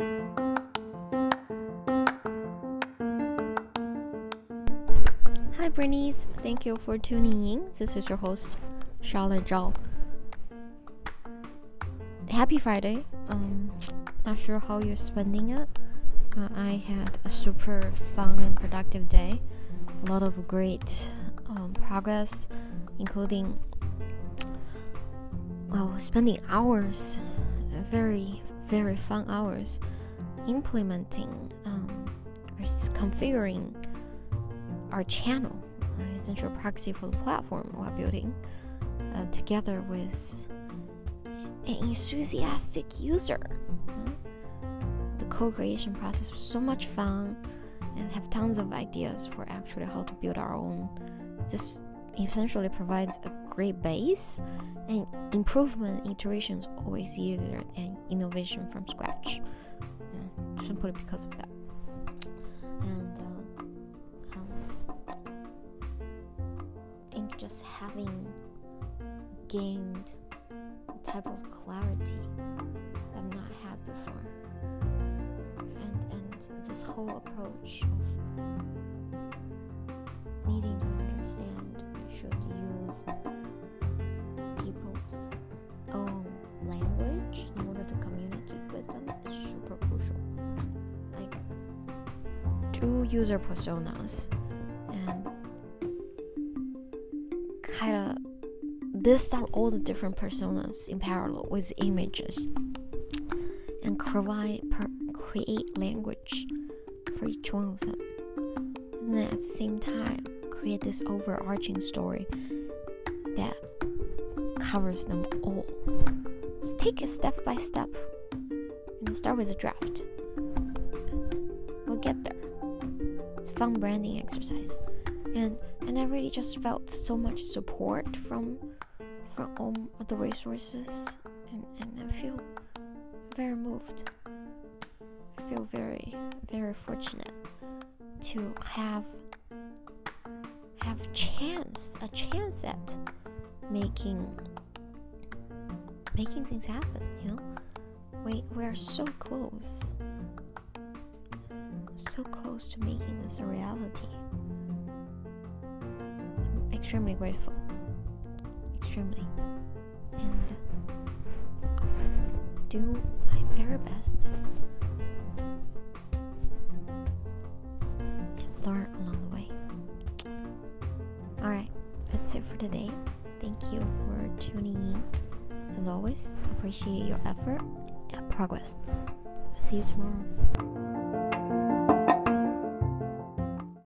Hi, Bernice. Thank you for tuning in. This is your host, Charlotte Zhao. Happy Friday. Um, not sure how you're spending it. Uh, I had a super fun and productive day. A lot of great um, progress, including well, spending hours, very very fun hours, implementing, um, configuring our channel, uh, essential proxy for the platform we're building, uh, together with an enthusiastic user. The co-creation process was so much fun, and have tons of ideas for actually how to build our own. This essentially provides a great base, and improvement iterations always easier than innovation from scratch. Yeah, simply because of that. And uh, um, I think just having gained a type of clarity I've not had before, and and this whole approach of two user personas and kind of list out all the different personas in parallel with images and provide per, create language for each one of them. And then at the same time create this overarching story that covers them all. Just take it step by step. You know, start with a draft. Fun branding exercise. And and I really just felt so much support from from all the resources and, and I feel very moved. I feel very, very fortunate to have have chance a chance at making making things happen you know we we are so close so close to making this a reality I'm extremely grateful extremely and I'll do my very best and learn along the way Alright, that's it for today. Thank you for tuning in. As always, appreciate your effort and progress. See you tomorrow.